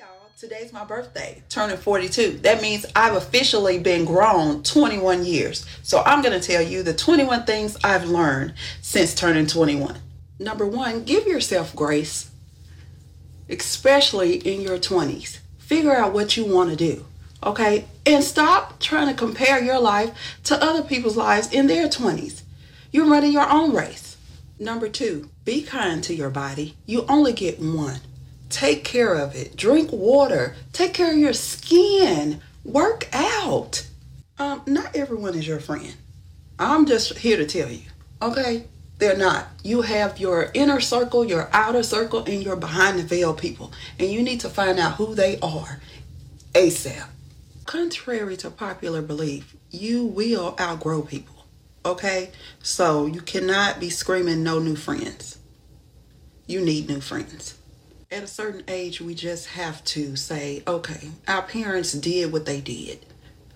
y'all. Today's my birthday, turning 42. That means I've officially been grown 21 years. So I'm going to tell you the 21 things I've learned since turning 21. Number one, give yourself grace, especially in your 20s. Figure out what you want to do, okay? And stop trying to compare your life to other people's lives in their 20s. You're running your own race. Number two, be kind to your body. You only get one. Take care of it. Drink water. Take care of your skin. Work out. Um, not everyone is your friend. I'm just here to tell you, okay? They're not. You have your inner circle, your outer circle, and your behind the veil people. And you need to find out who they are ASAP. Contrary to popular belief, you will outgrow people, okay? So you cannot be screaming no new friends. You need new friends at a certain age, we just have to say, okay, our parents did what they did.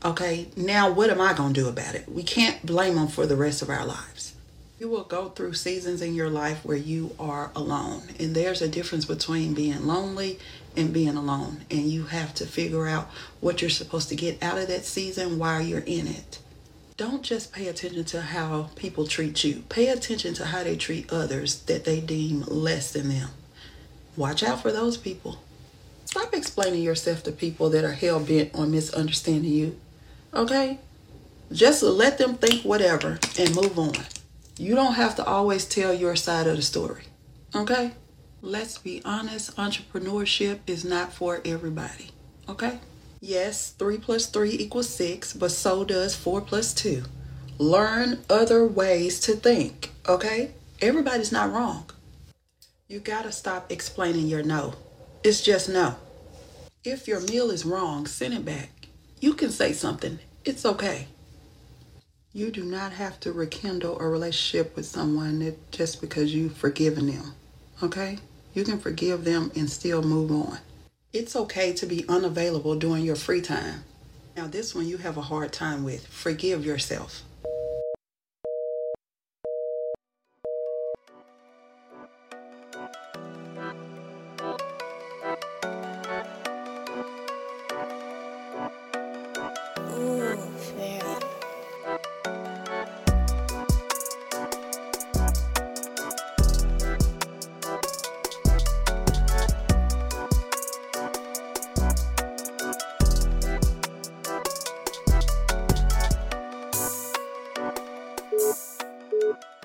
Okay, now what am I going to do about it? We can't blame them for the rest of our lives. You will go through seasons in your life where you are alone. And there's a difference between being lonely and being alone. And you have to figure out what you're supposed to get out of that season while you're in it. Don't just pay attention to how people treat you, pay attention to how they treat others that they deem less than them. Watch out for those people. Stop explaining yourself to people that are hell bent on misunderstanding you. Okay? Just let them think whatever and move on. You don't have to always tell your side of the story. Okay? Let's be honest, entrepreneurship is not for everybody. Okay? Yes, 3 plus 3 equals 6, but so does 4 plus 2. Learn other ways to think. Okay? Everybody's not wrong. You gotta stop explaining your no. It's just no. If your meal is wrong, send it back. You can say something. It's okay. You do not have to rekindle a relationship with someone just because you've forgiven them. Okay? You can forgive them and still move on. It's okay to be unavailable during your free time. Now, this one you have a hard time with. Forgive yourself.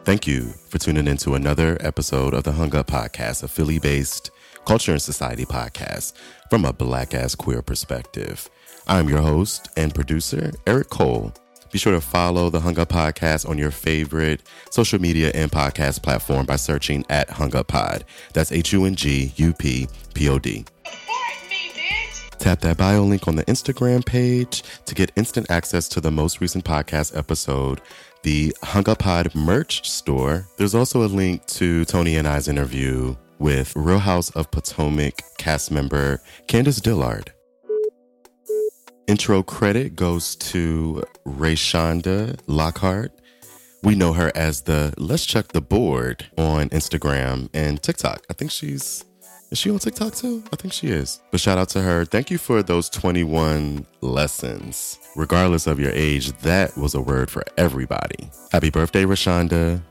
Thank you for tuning in to another episode of the Hung Up Podcast, a Philly based culture and society podcast from a black ass queer perspective. I'm your host and producer, Eric Cole. Be sure to follow the Hung Up Podcast on your favorite social media and podcast platform by searching at Hung Up Pod. That's H U N G U P P O D. Tap that bio link on the Instagram page to get instant access to the most recent podcast episode the Hung Up Pod merch store. There's also a link to Tony and I's interview with Real House of Potomac cast member Candiace Dillard. Intro credit goes to Rayshonda Lockhart. We know her as the Let's Check the Board on Instagram and TikTok. I think she's is she on TikTok too? I think she is. But shout out to her. Thank you for those 21 lessons. Regardless of your age, that was a word for everybody. Happy birthday, Rashonda.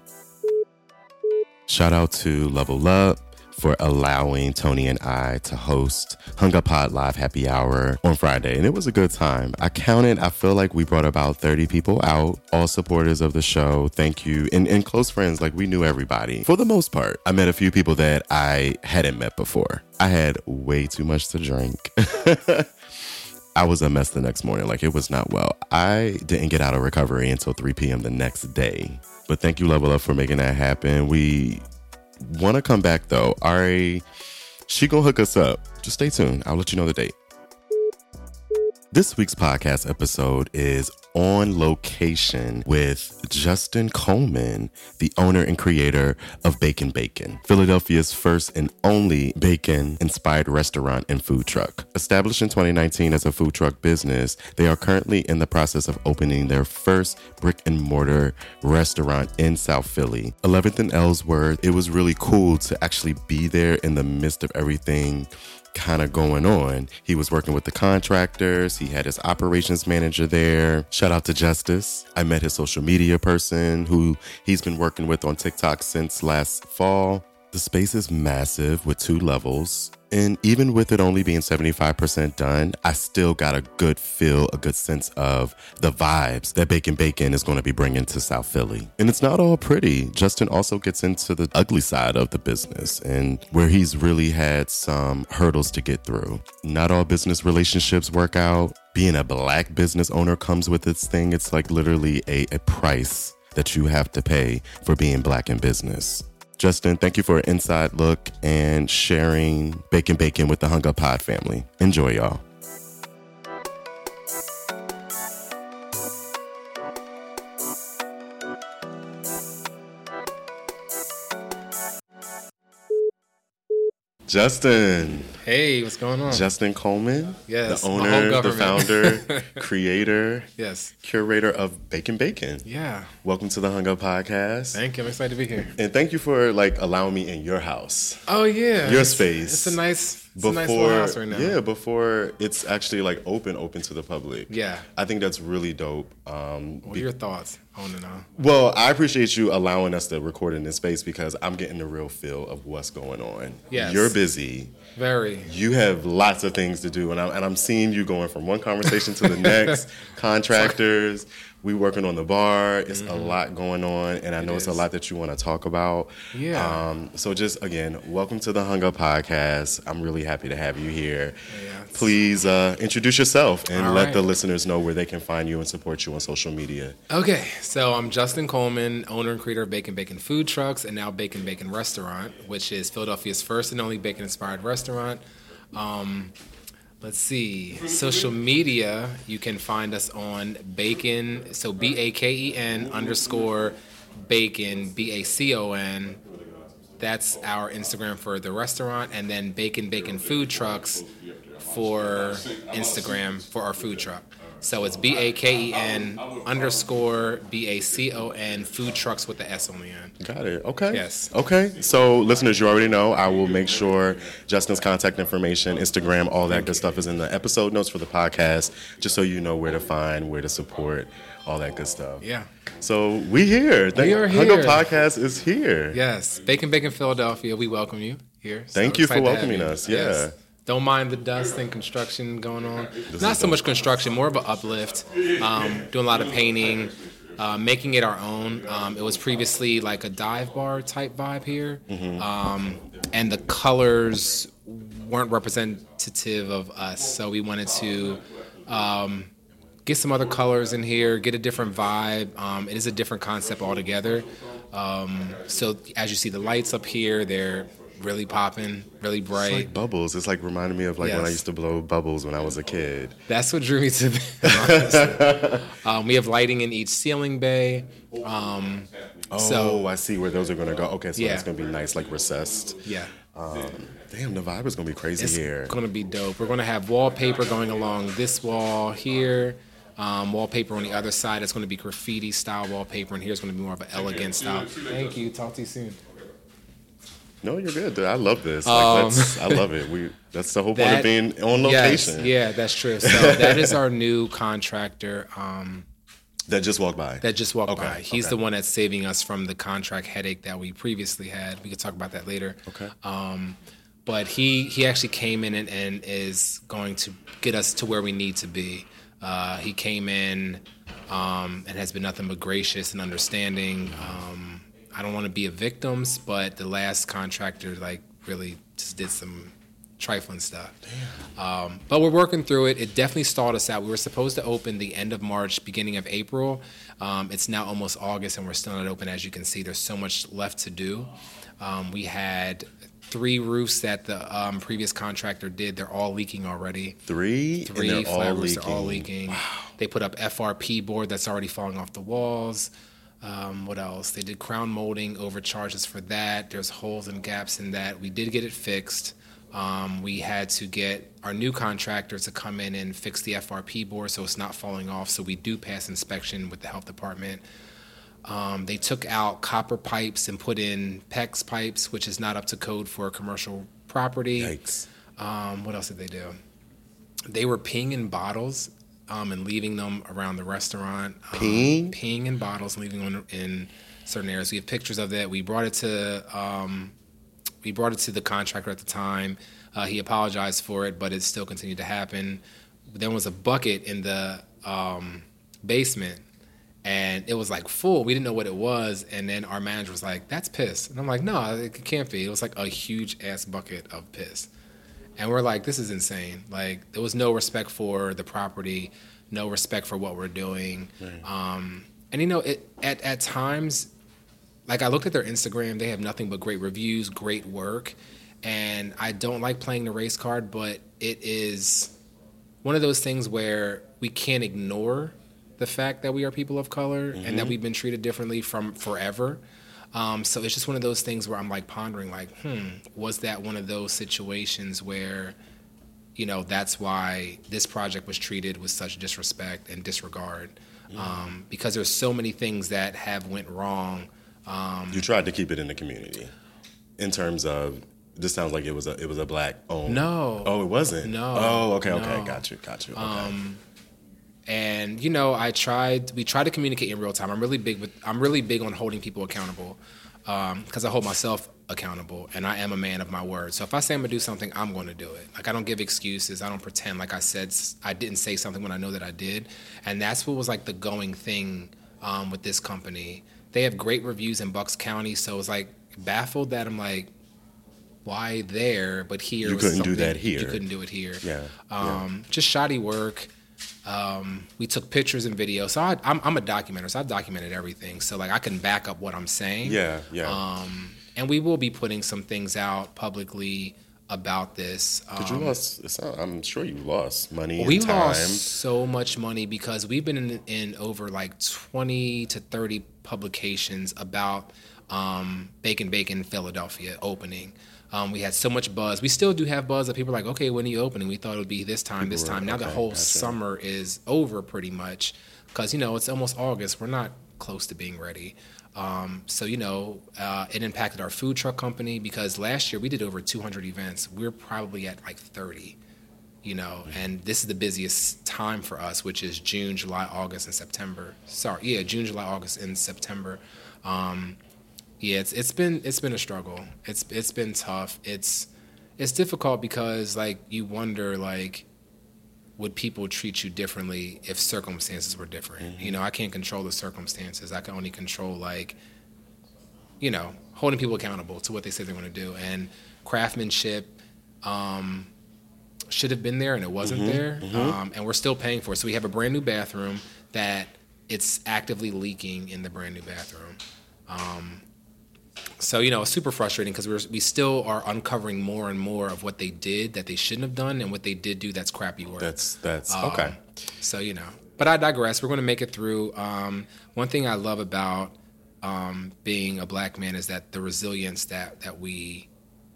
Shout out to Level Up for allowing Tony and I to host Hung Up Pod Live Happy Hour on Friday. And it was a good time. I counted, I feel like we brought about 30 people out, all supporters of the show. Thank you. And, and close friends, like we knew everybody for the most part. I met a few people that I hadn't met before. I had way too much to drink. I was a mess the next morning. Like it was not well. I didn't get out of recovery until 3 p.m. the next day. But thank you, Level Up, for making that happen. We want to come back though. Ari, she gonna hook us up. Just stay tuned. I'll let you know the date. This week's podcast episode is on location with Justin Coleman, the owner and creator of Bake'n Bacon, Philadelphia's first and only bacon inspired restaurant and food truck. Established in 2019 as a food truck business, they are currently in the process of opening their first brick and mortar restaurant in South Philly. 11th and Ellsworth, it was really cool to actually be there in the midst of everything kind of going on. He was working with the contractors, he had his operations manager there. Shout out to Justice. I met his social media person who he's been working with on TikTok since last fall. The space is massive with two levels. And even with it only being 75% done, I still got a good feel, a good sense of the vibes that Bake'n Bacon is going to be bringing to South Philly. And it's not all pretty. Justin also gets into the ugly side of the business and where he's really had some hurdles to get through. Not all business relationships work out. Being a black business owner comes with its thing. It's like literally a, a price that you have to pay for being black in business. Justin, thank you for an inside look and sharing Bake'n Bacon with the Hung Up Pod family. Enjoy, y'all. Justin. Hey, what's going on? Justin Coleman. Yes, The owner, the founder, creator, yes. curator of Bake'n Bacon. Yeah. Welcome to the Hung Up Podcast. Thank you. I'm excited to be here. And thank you for like allowing me in your house. Oh yeah. Your It's- space. It's a nice, a nice right now. Yeah, before it's actually like open, open to the public. Yeah. I think that's really dope. Um, What are your thoughts on it now? well, I appreciate you allowing us to record in this space because I'm getting the real feel of what's going on. yeah You're busy. Very. You have lots of things to do, and I'm, and I'm seeing you going from one conversation to the next. Contractors, we working on the bar. It's a lot going on, and I know it's a Mm-hmm. lot that you want to talk about. Yeah. Um, so just again, welcome to the Hung Up Podcast. I'm really happy to have you here. Yeah, Please uh, introduce yourself and All let right. the listeners know where they can find you and support you on social media. Okay, so I'm Justin Coleman, owner and creator of Bake'n Bacon Food Trucks and now Bake'n Bacon Restaurant, which is Philadelphia's first and only bacon inspired restaurant. Um, let's see, social media, you can find us on Bacon, so B A K E N underscore Bacon, B A C O N. That's our Instagram for the restaurant, and then Bake'n Bacon Food Trucks for Instagram for our food truck. So it's B A K E N underscore B A C O N food trucks with the S on the end. Got it. Okay. Yes. Okay. So, listeners, you already know. I will make sure Justin's contact information, Instagram, all that good stuff is in the episode notes for the podcast, just so you know where to find, where to support, all that good stuff. Yeah. So we here. Thank, We are Hung Up here. Podcast is here. Yes. Bake'n Bacon Philadelphia, we welcome you here. So Thank you for welcoming you. us. Yeah. Don't mind the dust and construction going on. Not so much construction, more of an uplift. Um, doing a lot of painting, uh, making it our own. Um, it was previously like a dive bar type vibe here, Mm-hmm. um, and the colors weren't representative of us. So we wanted to um, get some other colors in here, get a different vibe. Um, it is a different concept altogether. Um, so as you see the lights up here, they're really popping, really It's bright. like bubbles. It's like reminding me of like when I used to blow bubbles when I was a kid. That's what drew me to them. um, we have lighting in each ceiling bay. Um, Oh, So- I see where those are going to go. Okay, so Yeah. that's going to be nice, like recessed. yeah. Damn, the vibe is going to be crazy It's here. It's going to be dope. We're going to have wallpaper going along this wall here. Um, wallpaper on the other side. It's going to be graffiti style wallpaper, and here's going to be more of an elegant style. Thank you. Talk to you soon. No, you're good. Dude. I love this. Like, Um, that's, I love it. We that's the whole point of being on Yes, location. yeah, that's true. So that is our new contractor. Um, That just walked by. that just walked Okay, by. He's okay. the one that's saving us from the contract headache that we previously had. We could talk about that later. Okay. Um, but he he actually came in and, and is going to get us to where we need to be. Uh, he came in um, and has been nothing but gracious and understanding. Um, I don't want to be a victims, but the last contractor like really just did some trifling stuff. Um, but we're working through it. It definitely stalled us out. We were supposed to open the end of March, beginning of April. Um, it's now almost August, and we're still not open. As you can see, there's so much left to do. Um, we had three roofs that the um, previous contractor did. They're all leaking already. three, Three flat all roofs leaking. are all leaking. They put up FRP board that's already falling off the walls. Um, what else? They did crown molding, overcharges for that. There's holes and gaps in that. We did get it fixed. Um, we had to get our new contractor to come in and fix the FRP board so it's not falling off. So we do pass inspection with the health department. Um, they took out copper pipes and put in PEX pipes, which is not up to code for a commercial property. Yikes. Um, what else did they do? They were pinging bottles um, and leaving them around the restaurant. Um, Peeing? peeing in bottles, leaving them in certain areas. We have pictures of that. We brought it to um, we brought it to the contractor at the time. Uh, he apologized for it, but it still continued to happen. There was a bucket in the um, basement, and it was like full. We didn't know what it was, and then our manager was like, "That's piss," and I'm like, "No, it can't be." It was like a huge ass bucket of piss, and we're like, "This is insane!" Like there was no respect for the property, no respect for what we're doing, um, and you know, it at at times like I looked at their Instagram, they have nothing but great reviews, great work, and I don't like playing the race card, but it is one of those things where we can't ignore the fact that we are people of color and that we've been treated differently from forever. Um, so it's just one of those things where I'm like pondering, like, hmm, was that one of those situations where, you know, that's why this project was treated with such disrespect and disregard, um, because there's so many things that have went wrong. Um, You tried to keep it in the community, in terms of. This sounds like it was a it was a black owned. No. Oh, it wasn't. No. Oh, okay, okay, No. got you, got you. Okay. Um, and you know i tried we try to communicate in real time. I'm really big with i'm really big on holding people accountable because i hold myself accountable and i am a man of my word. So if i say i'm going to do something i'm going to do it. Like i don't give excuses. I don't pretend. Like i said i didn't say something when i know that i did. And that's what was like the going thing um, with this company. They have great reviews in bucks county so it's like baffled that i'm like why there but here You couldn't do that here. you couldn't do it here. Yeah, um, just shoddy work um, we took pictures and videos. So I, I'm, I'm a documenter, so I've documented everything. So like I can back up what I'm saying. yeah, yeah. Um, and we will be putting some things out publicly about this. Did you Um, lost? not- I'm sure you lost money we and time. lost so much money because we've been in, in over like 20 to 30 publications about um, Bake'n Bacon Philadelphia opening. Um, we had so much buzz. We still do have buzz that people are like, okay, when are you opening? We thought it would be this time, this People were- time. Now the whole gotcha. summer is over pretty much because, you know, it's almost August. We're not close to being ready. Um, so, you know, uh, it impacted our food truck company because last year we did over 200 events. We're probably at like 30 you know, and this is the busiest time for us, which is June, July, August, and September. Sorry, yeah, June, July, August, and September. Um, yeah, it's it's been it's been a struggle. It's it's been tough. It's it's difficult because like you wonder like would people treat you differently if circumstances were different? You know, I can't control the circumstances. I can only control like you know, holding people accountable to what they say they're going to do and craftsmanship um, should have been there and it wasn't there Um, and we're still paying for it so we have a brand new bathroom that it's actively leaking in the brand new bathroom um, so you know it's super frustrating because we're we still are uncovering more and more of what they did that they shouldn't have done and what they did do that's crappy work That's that's um, okay. so you know, but I digress. We're going to make it through. Um, one thing I love about um, being a black man is that the resilience that that we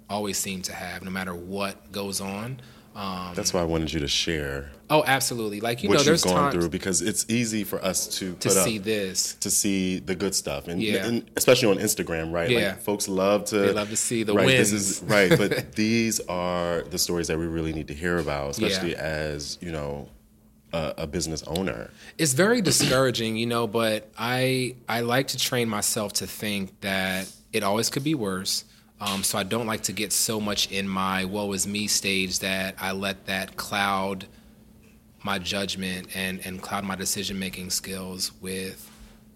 always seem to have, no matter what goes on. Um, That's why I wanted you to share oh, absolutely. Like you what know, you've gone through because it's easy for us to to see this. to see the good stuff, and, Yeah. and especially on Instagram, right? Yeah. Like folks love to They love to see the right, wins. This is right, but these are the stories that we really need to hear about, especially Yeah. as you know a, a business owner. it's very discouraging, you know, but I I like to train myself to think that it always could be worse. Um, so I don't like to get so much in my woe is me stage that I let that cloud my judgment and, and cloud my decision making skills with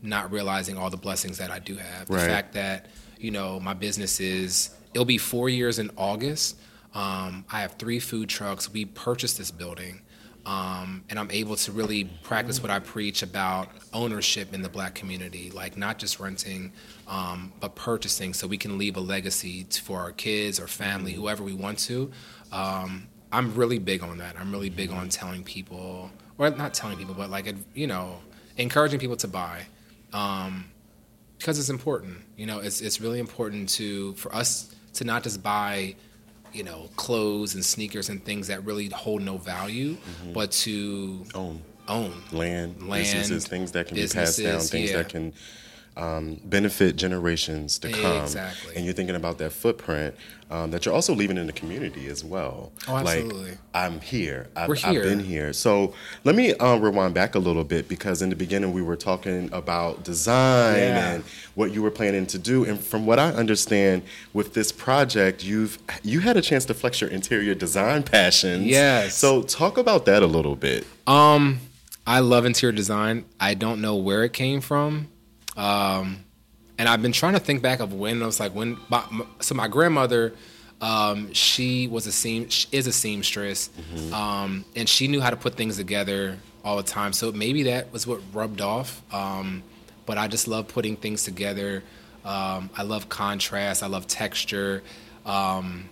not realizing all the blessings that I do have. The Right. fact that, you know, my business is it'll be four years in August. Um, I have three food trucks. We purchased this building. Um, and I'm able to really practice what I preach about ownership in the black community, like not just renting, um, but purchasing, so we can leave a legacy for our kids or family, whoever we want to. Um, I'm really big on that. I'm really big on telling people or not telling people, but like you know, encouraging people to buy, um, because it's important. You know, it's it's really important to for us to not just buy, you know, clothes and sneakers and things that really hold no value, mm-hmm. but to Own own. land, Land, businesses, things that can be passed down, things yeah. that can um, benefit generations to come. Exactly. And you're thinking about that footprint um, that you're also leaving in the community as well. Oh, absolutely. Like, I'm here. I've, We're I've been here. So let me uh, rewind back a little bit because in the beginning we were talking about design Yeah. and what you were planning to do. And from what I understand, with this project, you've you had a chance to flex your interior design passions. Yes. So talk about that a little bit. Um, I love interior design. I don't know where it came from. Um, and I've been trying to think back of when I was like when. My, my- so my grandmother, um, she was a seam she is a seamstress, um, and she knew how to put things together all the time. So maybe that was what rubbed off. Um, but I just love putting things together. Um, I love contrast. I love texture. Um,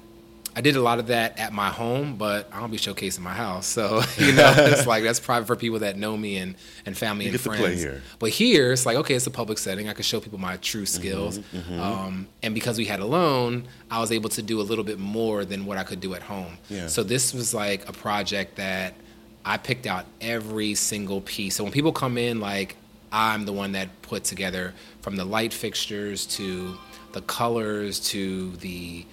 I did a lot of that at my home, but I don't be showcasing my house. So, you know, it's like that's private for people that know me and, and family You and get to friends. play here. But here, it's like, okay, it's a public setting. I can show people my true Mm-hmm, skills. Um, and because we had a loan, I was able to do a little bit more than what I could do at home. Yeah. So this was like a project that I picked out every single piece. So when people come in, like I'm the one that put together from the light fixtures to the colors to the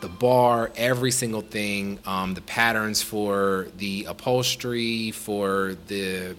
the bar, every single thing, um, the patterns for the upholstery, for the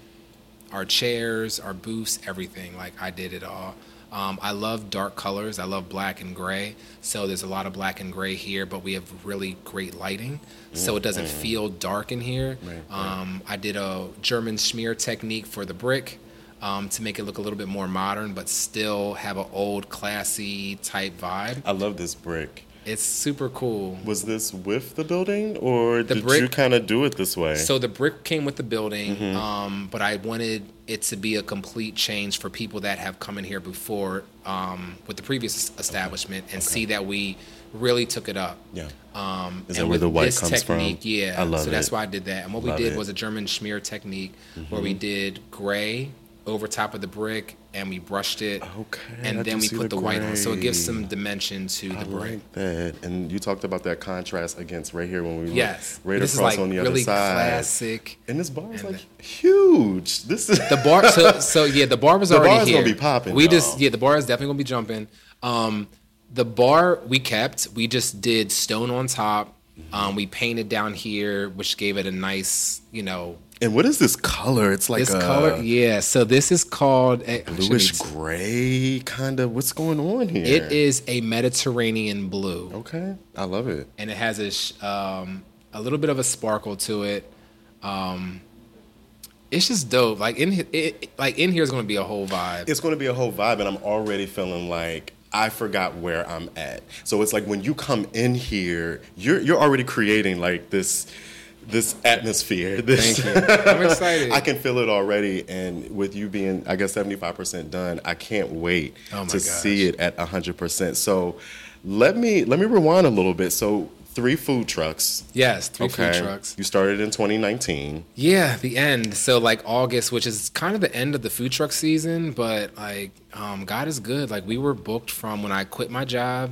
our chairs, our booths, everything. Like I did it all. Um, I love dark colors. I love black and gray. So there's a lot of black and gray here, but we have really great lighting, so it doesn't feel dark in here. Um, I did a German smear technique for the brick. Um, to make it look a little bit more modern, but still have an old, classy type vibe. I love this brick. It's super cool. Was this with the building, or did you kind of do it this way? So the brick came with the building, Mm-hmm. um, but I wanted it to be a complete change for people that have come in here before um, with the previous establishment and see that we really took it up. yeah. Um, Is that where the white this comes from? technique, Yeah, I love so that's why I did that. And what we did it. Mm-hmm. was a German smear technique where we did gray over top of the brick and we brushed it, Okay, and then we put the the, white on, so it gives some dimension to I the brick. like that. And you talked about that contrast against right here when we Yes, right this across is like on the really other side. classic. And this bar is And like huge. This is The bar, so, so yeah, the bar was The already bar's here. gonna be popping, We just yeah, the bar is definitely gonna be jumping. Um, the bar we kept. We just did stone on top. Um, we painted down here, which gave it a nice, you know, And what is this color? It's like this a color. Yeah, so this is called a, bluish gray kind of. What's going on here? It is a Mediterranean blue, Okay, I love it. and it has a um, a little bit of a sparkle to it. Um, it's just dope. Like in it, like in here is going to be a whole vibe. It's going to be a whole vibe, and I'm already feeling like I forgot where I'm at. So it's like when you come in here, you're you're already creating like this this atmosphere. This, Thank you. I'm excited. I can feel it already, and with you being, I guess, 75 percent done, I can't wait Oh to gosh. see it at 100 percent. So let me let me rewind a little bit. So three food trucks. Yes, three okay, food trucks. You started in 2019. Yeah, the end. So like August, which is kind of the end of the food truck season, but like um, God is good. Like we were booked from when I quit my job.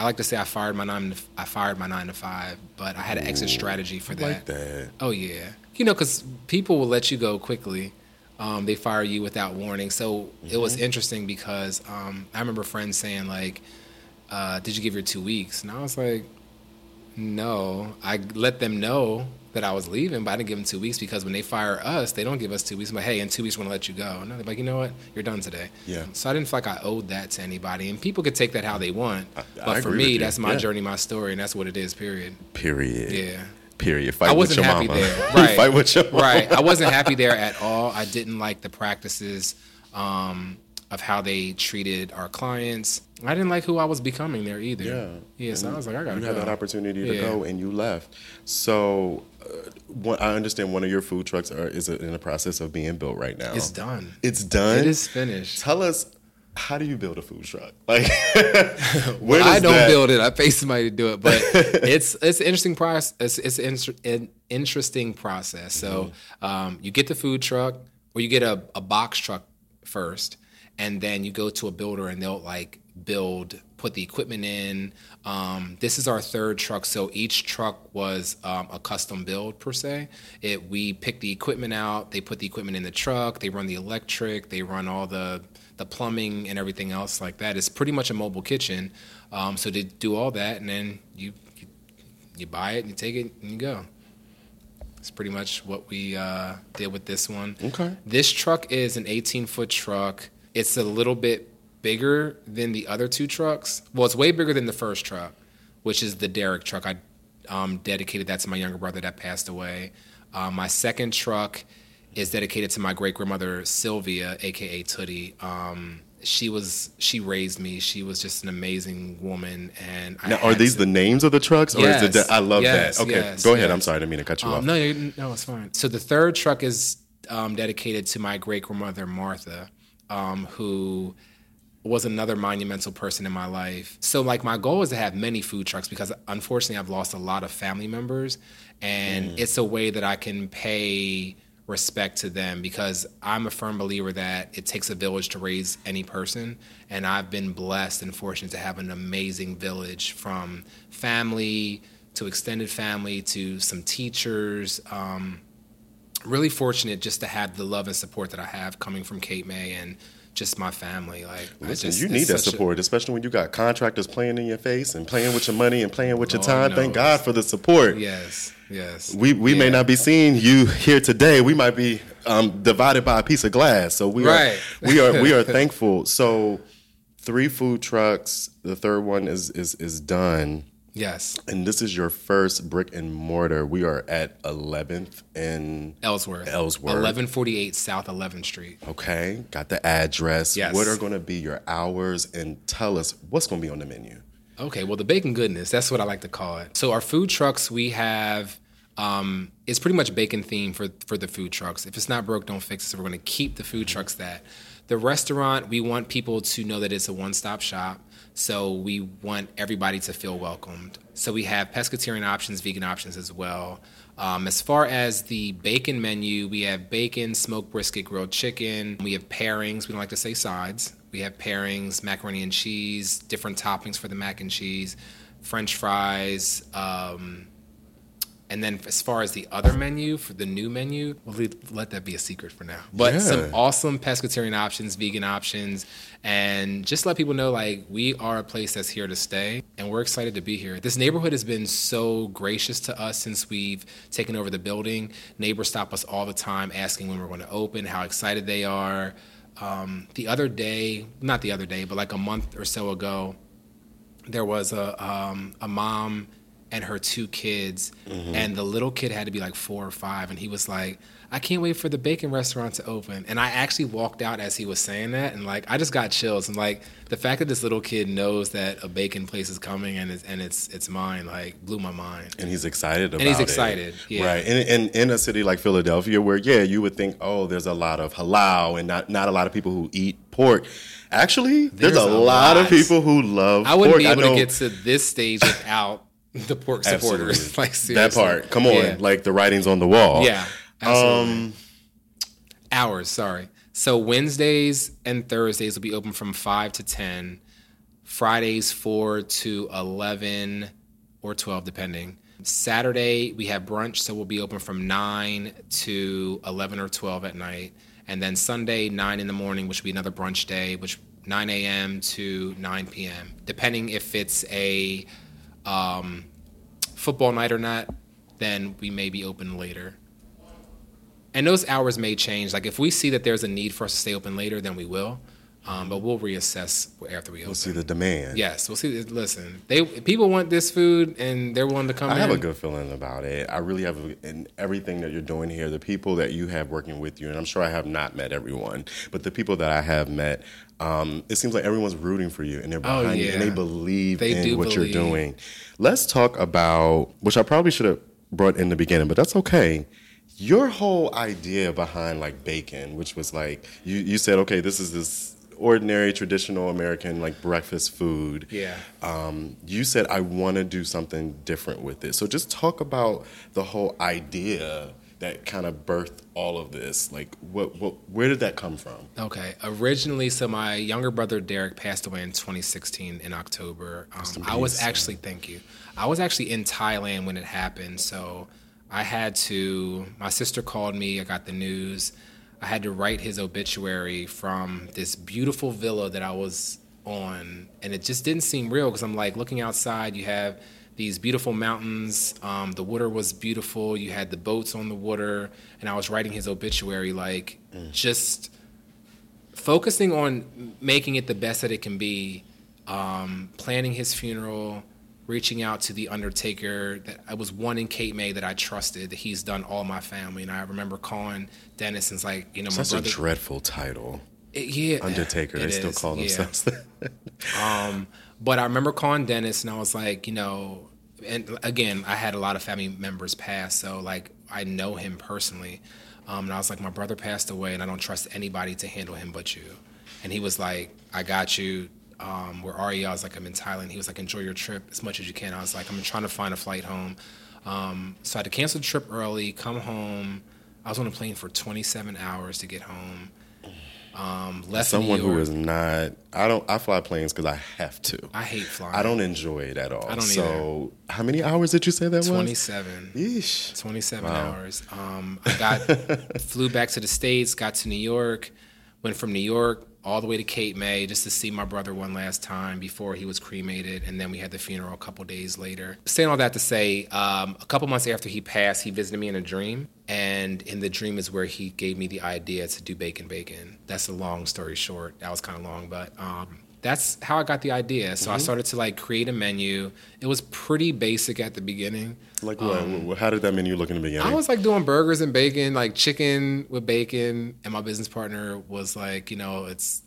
I like to say I fired my nine. To, I fired my nine to five, but I had an exit strategy for that. like that. Oh yeah, you know, because people will let you go quickly. Um, they fire you without warning. So it was Mm-hmm. interesting because um, I remember friends saying like, uh, "Did you give your two weeks?" And I was like, "No." I let them know that I was leaving, but I didn't give them two weeks because when they fire us, they don't give us two weeks. I'm like, "Hey, in two weeks we're gonna let you go." No, they're like, "You know what? You're done today." Yeah. So I didn't feel like I owed that to anybody, and people could take that how they want. I but for me, that's my Yeah. journey, my story, and that's what it is. Period. Period. Yeah. Period. Fight I wasn't with your happy mama. there. Right. Fight with your mama. right. I wasn't happy there at all. I didn't like the practices um, of how they treated our clients. I didn't like who I was becoming there either. Yeah. Yeah. So I was like, I gotta You go. had that opportunity to Yeah. go and you left. So, I understand one of your food trucks are, is in the process of being built right now. It's done. It's done. It is finished. Tell us how do you build a food truck? Like, where I don't that... build it. I pay somebody to do it, but it's it's an interesting process. It's, it's an, an interesting process. So mm-hmm. um, you get the food truck, or you get a, a box truck first, and then you go to a builder, and they'll like build, put the equipment in. Um, this is our third truck, so each truck was um, a custom build per se. It we pick the equipment out, they put the equipment in the truck, they run the electric, they run all the the plumbing and everything else like that. It's pretty much a mobile kitchen. Um, so they do all that, and then you, you, you buy it and you take it and you go. It's pretty much what we uh, did with this one. Okay. This truck is an 18 foot truck. It's a little bit bigger than the other two trucks. Well, it's way bigger than the first truck, which is the Derek truck. I um, dedicated that to my younger brother that passed away. Uh, my second truck is dedicated to my great grandmother Sylvia, aka Tootie. Um, she was she raised me. She was just an amazing woman. And now, are these to, the names of the trucks, or yes, is it? I love yes, that. Okay, yes, go ahead. I'm sorry, I didn't mean to cut you um, off. No, no, it's fine. So the third truck is um, dedicated to my great grandmother Martha, um, who was another monumental person in my life. So like my goal is to have many food trucks because unfortunately I've lost a lot of family members, and mm. it's a way that I can pay respect to them because I'm a firm believer that it takes a village to raise any person. And I've been blessed and fortunate to have an amazing village from family to extended family to some teachers. Um, really fortunate just to have the love and support that I have coming from Cape May and just my family. Like, listen, just, you need that support, a, especially when you got contractors playing in your face and playing with your money and playing with your oh, time. Thank God for the support. Yes, yes. We we yeah. may not be seeing you here today. We might be um, divided by a piece of glass. So we right. are we are we are thankful. So three food trucks. The third one is is is done. Yes. And this is your first brick and mortar. We are at 11th and Ellsworth. Ellsworth. 1148 South 11th Street. Okay. Got the address. Yes. What are going to be your hours? And tell us what's going to be on the menu. Okay. Well, the bacon goodness, that's what I like to call it. So, our food trucks, we have. Um, it's pretty much bacon theme for for the food trucks. If it's not broke, don't fix it. So we're going to keep the food trucks that. The restaurant, we want people to know that it's a one stop shop. So we want everybody to feel welcomed. So we have pescatarian options, vegan options as well. Um, as far as the bacon menu, we have bacon, smoked brisket, grilled chicken. We have pairings. We don't like to say sides. We have pairings, macaroni and cheese, different toppings for the mac and cheese, French fries. Um, and then as far as the other menu for the new menu, we'll let that be a secret for now. But yeah. some awesome pescatarian options, vegan options, and just let people know like we are a place that's here to stay and we're excited to be here. This neighborhood has been so gracious to us since we've taken over the building. Neighbors stop us all the time asking when we're going to open, how excited they are. Um, the other day, not the other day, but like a month or so ago, there was a um, a mom and her two kids, mm-hmm. and the little kid had to be like four or five, and he was like, "I can't wait for the bacon restaurant to open." And I actually walked out as he was saying that, and like I just got chills, and like the fact that this little kid knows that a bacon place is coming and it's and it's it's mine, like blew my mind. And he's excited about it. And he's excited, it. yeah. right? And in, in a city like Philadelphia, where yeah, you would think, oh, there's a lot of halal and not not a lot of people who eat pork. Actually, there's, there's a, a lot, lot, of people who love. I wouldn't pork. be able to get to this stage without the pork supporters. like seriously. that part. Come on, yeah. like the writings on the wall. Yeah. Absolutely. Um, hours. Sorry. So Wednesdays and Thursdays will be open from five to ten. Fridays four to eleven or twelve, depending. Saturday we have brunch, so we'll be open from nine to eleven or twelve at night. And then Sunday nine in the morning, which will be another brunch day, which 9 a.m. to 9 p.m. Depending if it's a um, football night or not, then we may be open later. And those hours may change. Like if we see that there's a need for us to stay open later, then we will. Um, but we'll reassess after we open. We'll see the demand. Yes, we'll see. Listen, they people want this food and they're willing to come. I in. have a good feeling about it. I really have, a, and everything that you're doing here, the people that you have working with you, and I'm sure I have not met everyone, but the people that I have met, um, it seems like everyone's rooting for you and they're oh, behind oh, yeah. you and they believe they in what believe. you're doing. Let's talk about, which I probably should have brought in the beginning, but that's okay. Your whole idea behind like bacon, which was like you, you said, okay, this is this ordinary traditional American like breakfast food. Yeah. Um, you said I want to do something different with it. So just talk about the whole idea that kind of birthed all of this. Like, what, what, where did that come from? Okay. Originally, so my younger brother Derek passed away in 2016 in October. Um, I was actually, thank you. I was actually in Thailand when it happened. So I had to, my sister called me, I got the news. I had to write his obituary from this beautiful villa that I was on. And it just didn't seem real because I'm like looking outside, you have these beautiful mountains. Um, the water was beautiful. You had the boats on the water. And I was writing his obituary like just focusing on making it the best that it can be, um, planning his funeral, reaching out to the undertaker that I was one in Cape May that I trusted. That he's done all my family, and I remember calling Dennis and it's like, you know, my Such a dreadful title. It- yeah, Undertaker. They it still is, call yeah. themselves that. Um, but I remember calling Dennis and I was like, you know, and again, I had a lot of family members pass, so like I know him personally. Um, and I was like, my brother passed away, and I don't trust anybody to handle him but you. And he was like, I got you. Um, where are you? I was like, I'm in Thailand. He was like, enjoy your trip as much as you can. I was like, I'm trying to find a flight home. Um, so I had to cancel the trip early, come home. I was on a plane for 27 hours to get home. Um, Someone who is not. I don't. I fly planes because I have to. I hate flying. I don't enjoy it at all. I don't so, how many hours did you say that was? 27. Yeesh. 27 Wow. hours. Um, I got flew back to the states, got to New York, went from New York all the way to Cape May just to see my brother one last time before he was cremated, and then we had the funeral a couple days later. Saying all that to say, um, a couple months after he passed, he visited me in a dream, and in the dream is where he gave me the idea to do Bake'n Bacon. That's a long story short. That was kind of long, but. Um, that's how I got the idea. So I started to like create a menu. It was pretty basic at the beginning. Like what? Wh- how did that menu look in the beginning? Um, I was like doing burgers and bacon, like chicken with bacon, and my business partner was like, you know, it's,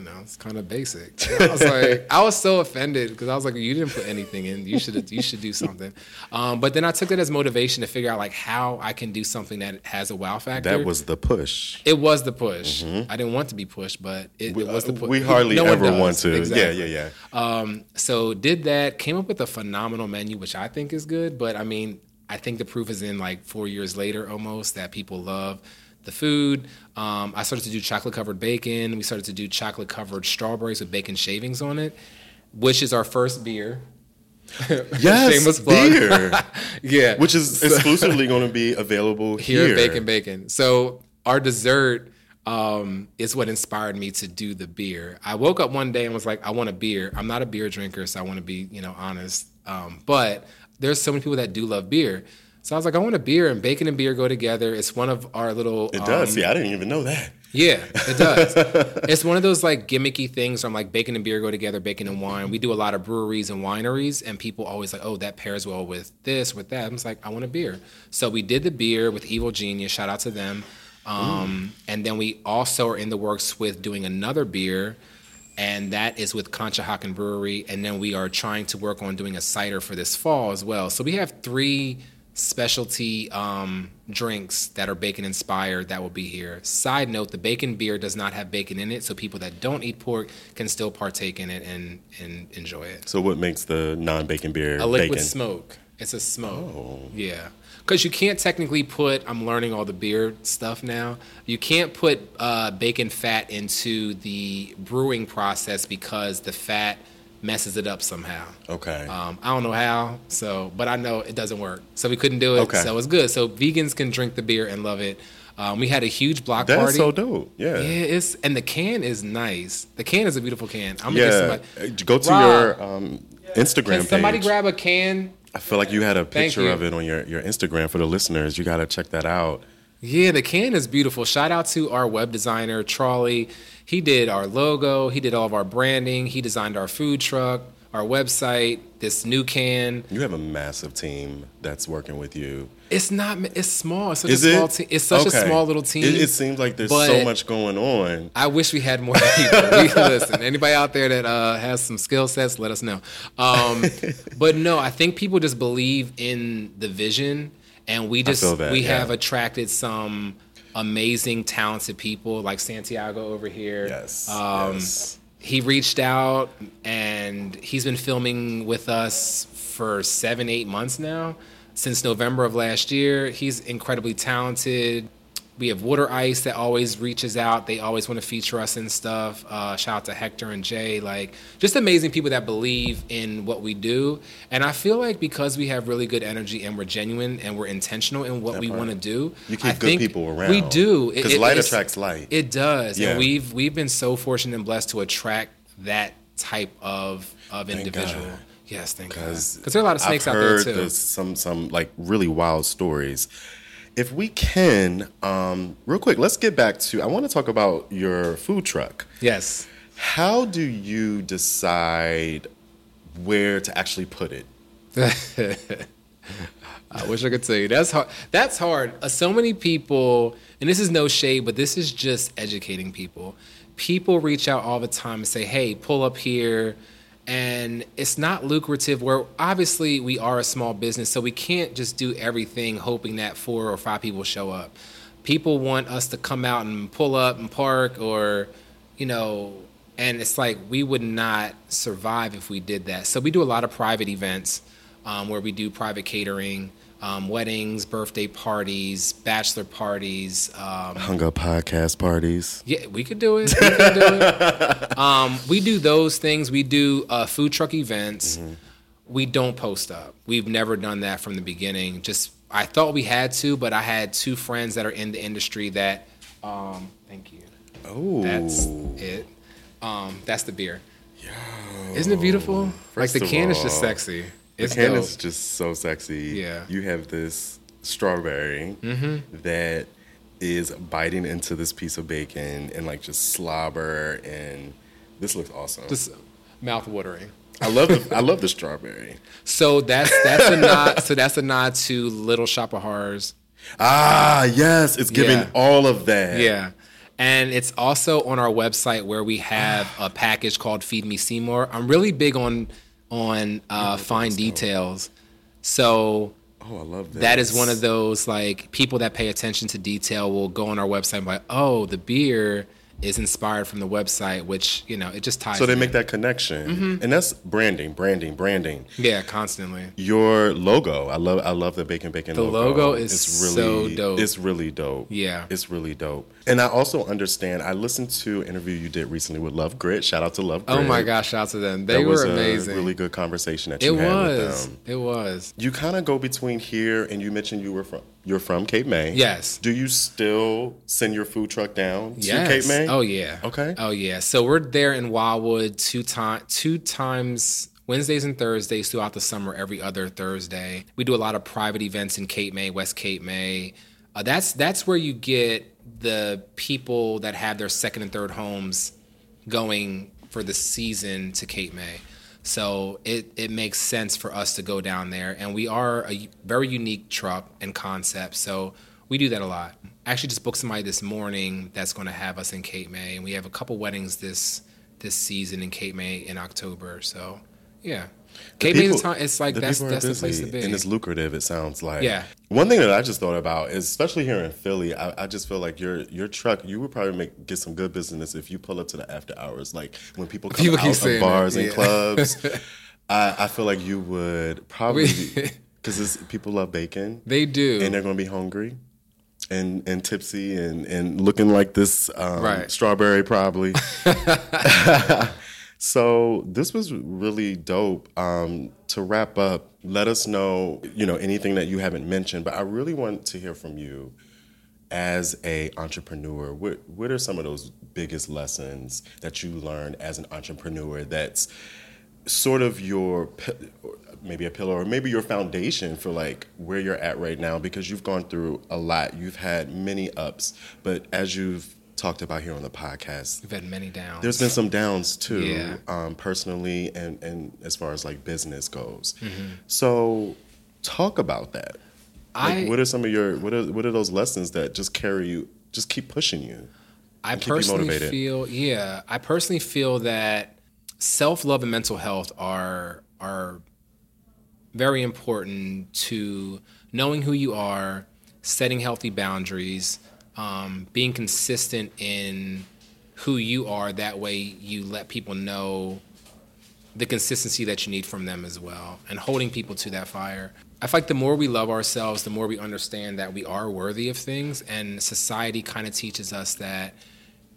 you know, it's kind of basic. And I was like, I was so offended because I was like, you didn't put anything in. You should you should do something. Um, but then I took it as motivation to figure out like how I can do something that has a wow factor. that was the push. it was the push. I didn't want to be pushed, but it, it was the push. we hardly No ever want to. Exactly. Yeah, yeah, yeah. Um, so did that, came up with a phenomenal menu, which I think is good. But I mean, I think the proof is in like four years later almost that people love the food. Um, I started to do chocolate covered bacon. We started to do chocolate covered strawberries with bacon shavings on it, which is our first beer. Yes, beer, Yeah. which is exclusively going to be available here here. Bake'n Bacon. So our dessert um, is what inspired me to do the beer. I woke up one day and was like, I want a beer. I'm not a beer drinker, so I want to be, you know, honest. Um, but there's so many people that do love beer. So I was like, I want a beer, and bacon and beer go together. It's one of our little. It does. um, See, I didn't even know that. yeah, it does. it's one of those like gimmicky things. I'm like bacon and beer go together, bacon and wine. We do a lot of breweries and wineries, and people always like, oh, that pairs well with this, with that. I'm just like, I want a beer. So we did the beer with Evil Genius. Shout out to them. Um, and then we also are in the works with doing another beer, and that is with Conshohocken Brewery. And then we are trying to work on doing a cider for this fall as well. So we have three specialty um, drinks that are bacon inspired that will be here. Side note: the bacon beer does not have bacon in it, so people that don't eat pork can still partake in it and and enjoy it. So, what makes the non-bacon beer A liquid bacon? smoke. It's a smoke. Oh. Yeah. Because you can't technically put, I'm learning all the beer stuff now. You can't put uh, bacon fat into the brewing process because the fat messes it up somehow. Okay. Um, I don't know how, so but I know it doesn't work. So we couldn't do it. Okay. So it's good. So vegans can drink the beer and love it. Um, we had a huge block That's party. so dope. Yeah. Yeah, it's and the can is nice. The can is a beautiful can. I'm gonna get Yeah. somebody. Uh, Go to Rob, your um, Instagram Can somebody page. grab a can? I feel like you had a picture of it on your, your Instagram for the listeners. You got to check that out. Yeah, the can is beautiful. Shout out to our web designer, Trolley. He did our logo, he did all of our branding, he designed our food truck, our website, this new can. You have a massive team that's working with you. It's not it's small. It's such Is a small it? team. It's such Okay. a small little team. It, it seems like there's so much going on. I wish we had more people. We, listen, anybody out there that uh, has some skill sets, let us know. Um, but no, I think people just believe in the vision, and we just that, we yeah. have attracted some amazing, talented people like Santiago over here. Yes. Um, yes. He reached out and he's been filming with us for seven, eight months now, since November of last year. He's incredibly talented. We have Water Ice that always reaches out. They always want to feature us and stuff. Uh, shout out to Hector and Jay. Like, just amazing people that believe in what we do. And I feel like because we have really good energy and we're genuine and we're intentional in what we part. want to do, You keep I good think people around. We do. Because light attracts light. It does. Yeah. And we've we've been so fortunate and blessed to attract that type of of Thank individual. God. Yes, thank God. because Because there are a lot of snakes I've out there too. this- some some like really wild stories. If we can, um, real quick, let's get back to. I want to talk about your food truck. Yes. How do you decide where to actually put it? I wish I could tell you. That's hard. That's hard. Uh, so many people, and this is no shade, but this is just educating people. People reach out all the time and say, "Hey, pull up here," and it's not lucrative. Where obviously we are a small business, so we can't just do everything hoping that four or five people show up. People want us to come out and pull up and park, or you know, and it's like we would not survive if we did that. So we do a lot of private events um, where we do private catering, um, weddings, birthday parties, bachelor parties. Um, Hunger podcast parties. yeah, we could do it. We could do it. Um, we do those things. We do uh, food truck events. We don't post up. We've never done that from the beginning. Just I thought we had to, but I had two friends that are in the industry that. Um, thank you. Oh, That's it. Um, that's the beer. Isn't it beautiful? like the can is just all, the It's can dope. is just so sexy. Yeah. you have this strawberry Mm-hmm. that is biting into this piece of bacon and like just slobber, and this looks awesome. just mouth watering. I love the I love the strawberry. So that's that's a nod. So that's a nod to Little Shop of Horrors. Ah, yes, it's giving Yeah. all of that. Yeah. And it's also on our website where we have a package called Feed Me Seymour. I'm really big on on uh, fine details. So Oh, I love that. that is one of those like people that pay attention to detail will go on our website and be like, oh, the beer is inspired from the website, which you know it just ties. So they in. make that connection, Mm-hmm. and that's branding, branding, branding. yeah constantly. Your logo, I love, I love the Bake'n Bacon. The logo is so dope. It's really dope. Yeah. it's really dope. And I also understand. I listened to an interview you did recently with Love Grit. Shout out to Love Grit. Oh my gosh, shout out to them. They that was were a amazing. really good conversation that it you had with was. them. It was. You kind of go between here, and you mentioned you were from you're from Cape May. Yes. Do you still send your food truck down to Yes. Cape May? Oh yeah. Okay. Oh yeah. So we're there in Wildwood two time two times Wednesdays and Thursdays throughout the summer. Every other Thursday, we do a lot of private events in Cape May, West Cape May. Uh, that's that's where you get the people that have their second and third homes going for the season to Cape May. So it, it makes sense for us to go down there. And we are a very unique truck and concept. So we do that a lot. I actually just booked somebody this morning that's going to have us in Cape May. And we have a couple weddings this this season in Cape May in October. So yeah. Cape May is it's like that's, that's the place to be. and it's lucrative. It sounds like. Yeah. One thing that I just thought about is, especially here in Philly, I, I just feel like your your truck, you would probably make get some good business if you pull up to the after hours, like when people come People out of bars and clubs. I, I feel like you would probably because people love bacon they do. and they're going to be hungry. And, and tipsy and, and looking like this um, Right. strawberry probably So this was really dope. Um, to wrap up, let us know, you know, anything that you haven't mentioned. But I really want to hear from you as a entrepreneur. What what are some of those biggest lessons that you learned as an entrepreneur? That's sort of your maybe a pillar or maybe your foundation for like where you're at right now because you've gone through a lot. You've had many ups, but as you've talked about here on the podcast, We've had many downs. there's been some downs too, Yeah. um, personally and and as far as like business goes. Mm-hmm. So, talk about that. Like, I- what are some of your what are what are those lessons that just carry you, just keep pushing you? I personally motivated. feel yeah, I personally feel that self-love and mental health are are very important to knowing who you are, setting healthy boundaries, um, being consistent in who you are. That way, you let people know the consistency that you need from them as well, and holding people to that fire. I feel like the more we love ourselves, the more we understand that we are worthy of things, and society kind of teaches us that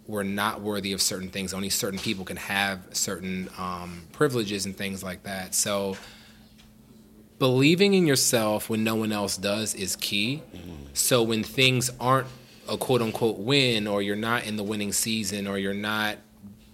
we're not worthy of certain things. Only certain people can have certain um, privileges and things like that. So, believing in yourself when no one else does is key. So, when things aren't a quote unquote win, or you're not in the winning season, or you're not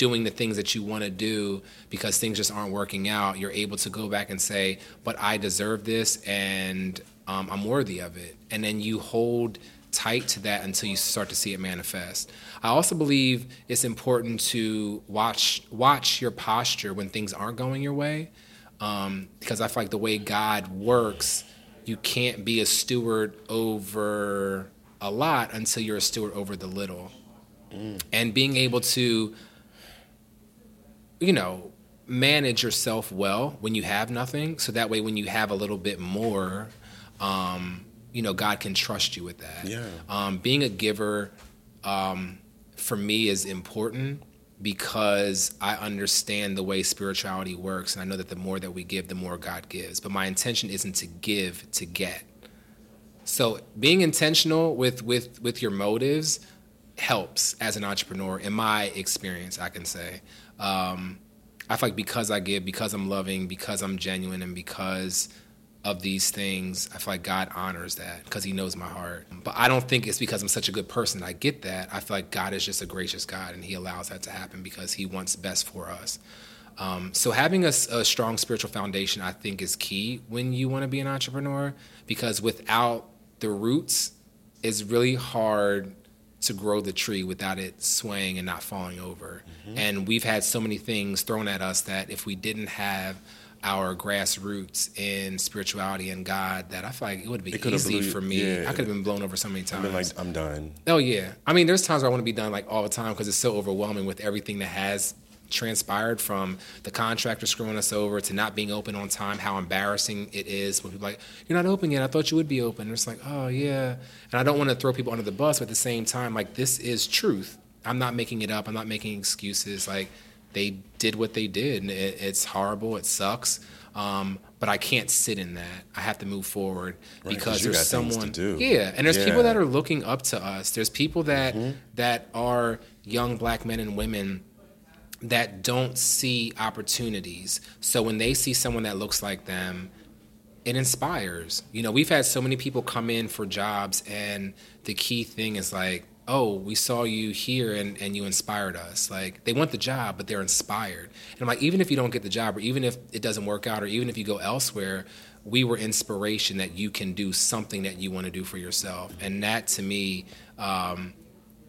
doing the things that you want to do because things just aren't working out, you're able to go back and say, But I deserve this and um, I'm worthy of it. And then you hold tight to that until you start to see it manifest. I also believe it's important to watch watch your posture when things aren't going your way, um, because I feel like the way God works, you can't be a steward over a lot until you're a steward over the little, and being able to, you know, manage yourself well when you have nothing, so that way when you have a little bit more. Um, you know, God can trust you with that. Yeah. Um, being a giver, um, for me, is important because I understand the way spirituality works, and I know that the more that we give, the more God gives. But my intention isn't to give to get. So being intentional with with with your motives helps as an entrepreneur. In my experience, I can say. Um, I feel like because I give, because I'm loving, because I'm genuine, and because of these things, I feel like God honors that because He knows my heart. But I don't think it's because I'm such a good person I get that. I feel like God is just a gracious God and He allows that to happen because He wants best for us. Um, so having a, a strong spiritual foundation, I think, is key when you want to be an entrepreneur because without the roots, it's really hard to grow the tree without it swaying and not falling over. And we've had so many things thrown at us that if we didn't have our grassroots in spirituality and God, that I feel like it would be It easy blew- for me. yeah. I could have been blown over so many times. mean, like, I'm done. Oh yeah. I mean, there's times where I want to be done like all the time because it's so overwhelming with everything that has transpired from the contractor screwing us over to not being open on time. How embarrassing it is when people are like, "You're not open yet. I thought you would be open." And it's like, "Oh yeah." And I don't want to throw people under the bus, but at the same time, like this is truth. I'm not making it up. I'm not making excuses. Like they did what they did, and it, it's horrible. It sucks. Um, but I can't sit in that. I have to move forward Right, 'cause because there's there's got things to someone. Yeah, and there's people Yeah. Mm-hmm. that are looking up to us. There's people that that are young black men and women that don't see opportunities. So when they see someone that looks like them, it inspires. You know, we've had so many people come in for jobs, and the key thing is like, oh, we saw you here and, and you inspired us. Like, they want the job, but they're inspired. And I'm like, even if you don't get the job, or even if it doesn't work out, or even if you go elsewhere, we were inspiration that you can do something that you want to do for yourself. And that to me um,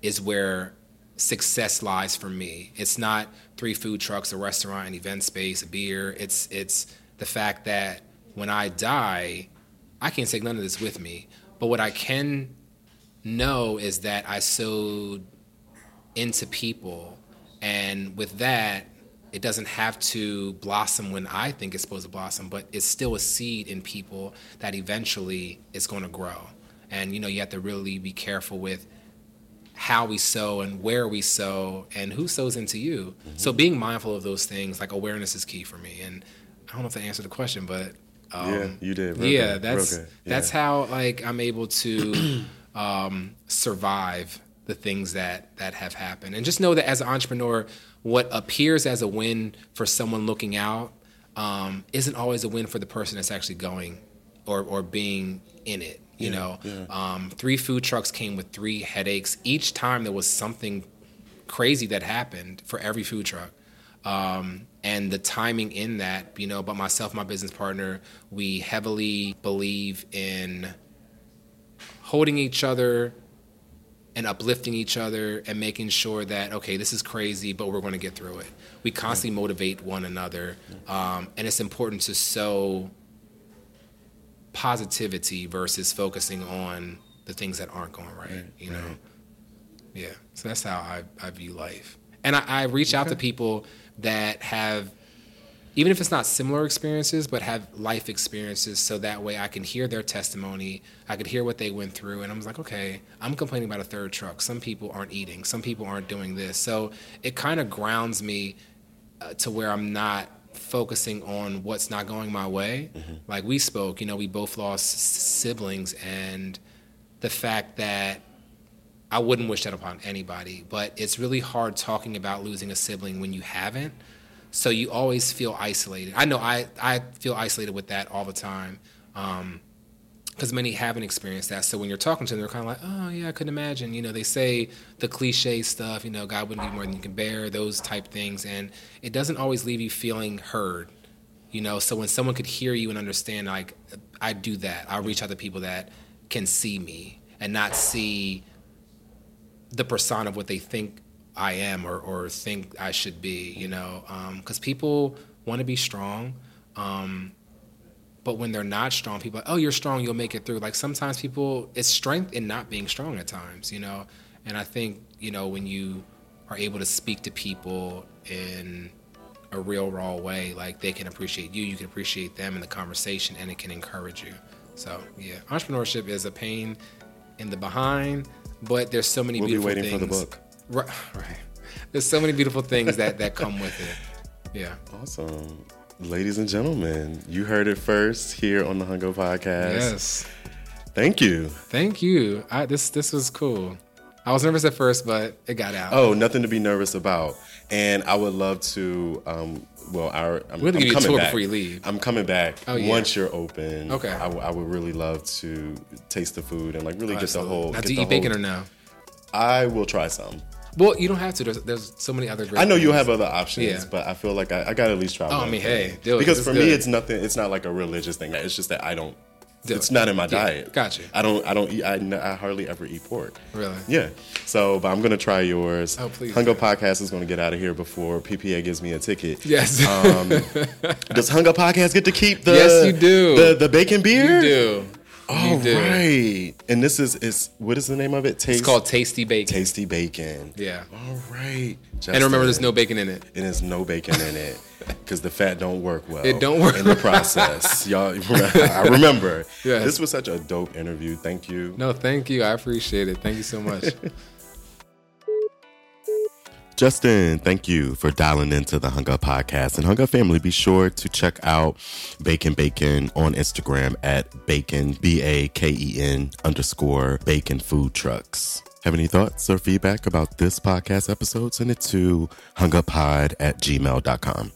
is where success lies for me. It's not three food trucks, a restaurant, an event space, a beer. It's it's the fact that when I die, I can't take none of this with me. But what I can know is that I sowed into people, and with that, it doesn't have to blossom when I think it's supposed to blossom, but it's still a seed in people that eventually is going to grow. And you know, you have to really be careful with how we sow and where we sow and who sows into you. So being mindful of those things, like awareness, is key for me. And I don't know if that answered the question, but um, Yeah, you did. Real yeah, good. that's good. that's how like I'm able to um, survive the things that that have happened, and just know that as an entrepreneur, what appears as a win for someone looking out um, isn't always a win for the person that's actually going or or being in it. You know, Um, three food trucks came with three headaches. Each time there was something crazy that happened for every food truck. Um, and the timing in that, you know, but myself, my business partner, we heavily believe in holding each other and uplifting each other and making sure that okay this is crazy but we're going to get through it. We constantly motivate one another. Um, and it's important to sow positivity versus focusing on the things that aren't going right, you know? yeah so that's how i, I view life. And i, I reach out to people that have even if it's not similar experiences, but have life experiences, so that way I can hear their testimony, I could hear what they went through, and I'm like, okay, I'm complaining about a third truck. Some people aren't eating, some people aren't doing this, so it kind of grounds me uh, to where I'm not focusing on what's not going my way. Mm-hmm. Like we spoke, you know, we both lost siblings, and the fact that I wouldn't wish that upon anybody, but it's really hard talking about losing a sibling when you haven't. So you always feel isolated. I know I, I feel isolated with that all the time um, because many haven't experienced that. So when you're talking to them, they're kind of like, oh, yeah, I couldn't imagine. You know, they say the cliche stuff, you know, God wouldn't give more than you can bear, those type things. And it doesn't always leave you feeling heard. You know, so when someone could hear you and understand, like, I do that, I'll reach out to people that can see me and not see the persona of what they think I am or, or think I should be, you know, because people want to be strong. Um, but when they're not strong, people are like, oh, you're strong, you'll make it through. Like sometimes people, it's strength in not being strong at times, you know. And I think, you know, when you are able to speak to people in a real raw way, like they can appreciate you, you can appreciate them in the conversation, and it can encourage you. So yeah, entrepreneurship is a pain in the behind, but there's so many We'll be beautiful waiting things. for the book. Right, right. There's so many beautiful things that that come with it. Yeah. Awesome. Ladies and gentlemen, you heard it first here on the Hunger Podcast. Yes. Thank you. Thank you. I, this this was cool. I was nervous at first, but it got out. Oh, nothing to be nervous about. And I would love to. Um, well, our, I'm, We'll I'm give you a coming tour back. before you leave. I'm coming back Oh, yeah. once you're open. Okay. I, w- I would really love to taste the food and like really get the whole. Now, get do you eat bacon or no? I will try some. Well, you don't have to. There's, there's so many other great. I know you'll have other options, Yeah. but I feel like I, I gotta at least try. Oh, I mean, hey, do it. because It's for me, it's nothing. It's not like a religious thing. It's just that I don't. Do it's it. not in my Yeah, diet. gotcha. I don't. I don't eat. I, n- I hardly ever eat pork. Really? Yeah. So, but I'm gonna try yours. Oh, please Hunger. Podcast is gonna get out of here before PPA gives me a ticket. Yes. Um, does Hunger Podcast get to keep the? Yes, you do. The the bacon beer. you do. All oh, do. right. And this is is what is the name of it? Taste. It's called Tasty Bacon. Tasty Bacon. Yeah. All right. And remember, there's no bacon in it. It has no bacon in it because the fat don't work well. It don't work in the process. Y'all, I remember. Yes. This was such a dope interview. Thank you. No, thank you. I appreciate it. Thank you so much. Justin, thank you for dialing into the Hunger Podcast. And Hunger family, be sure to check out Bake'n Bacon on Instagram at bacon, B A K E N underscore bacon food trucks. Have any thoughts or feedback about this podcast episode? Send it to hungerpod at gmail.com.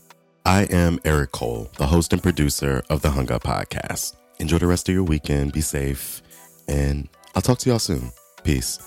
I am Eric Cole, the host and producer of the Hunger Podcast. Enjoy the rest of your weekend, be safe, and I'll talk to y'all soon. Peace.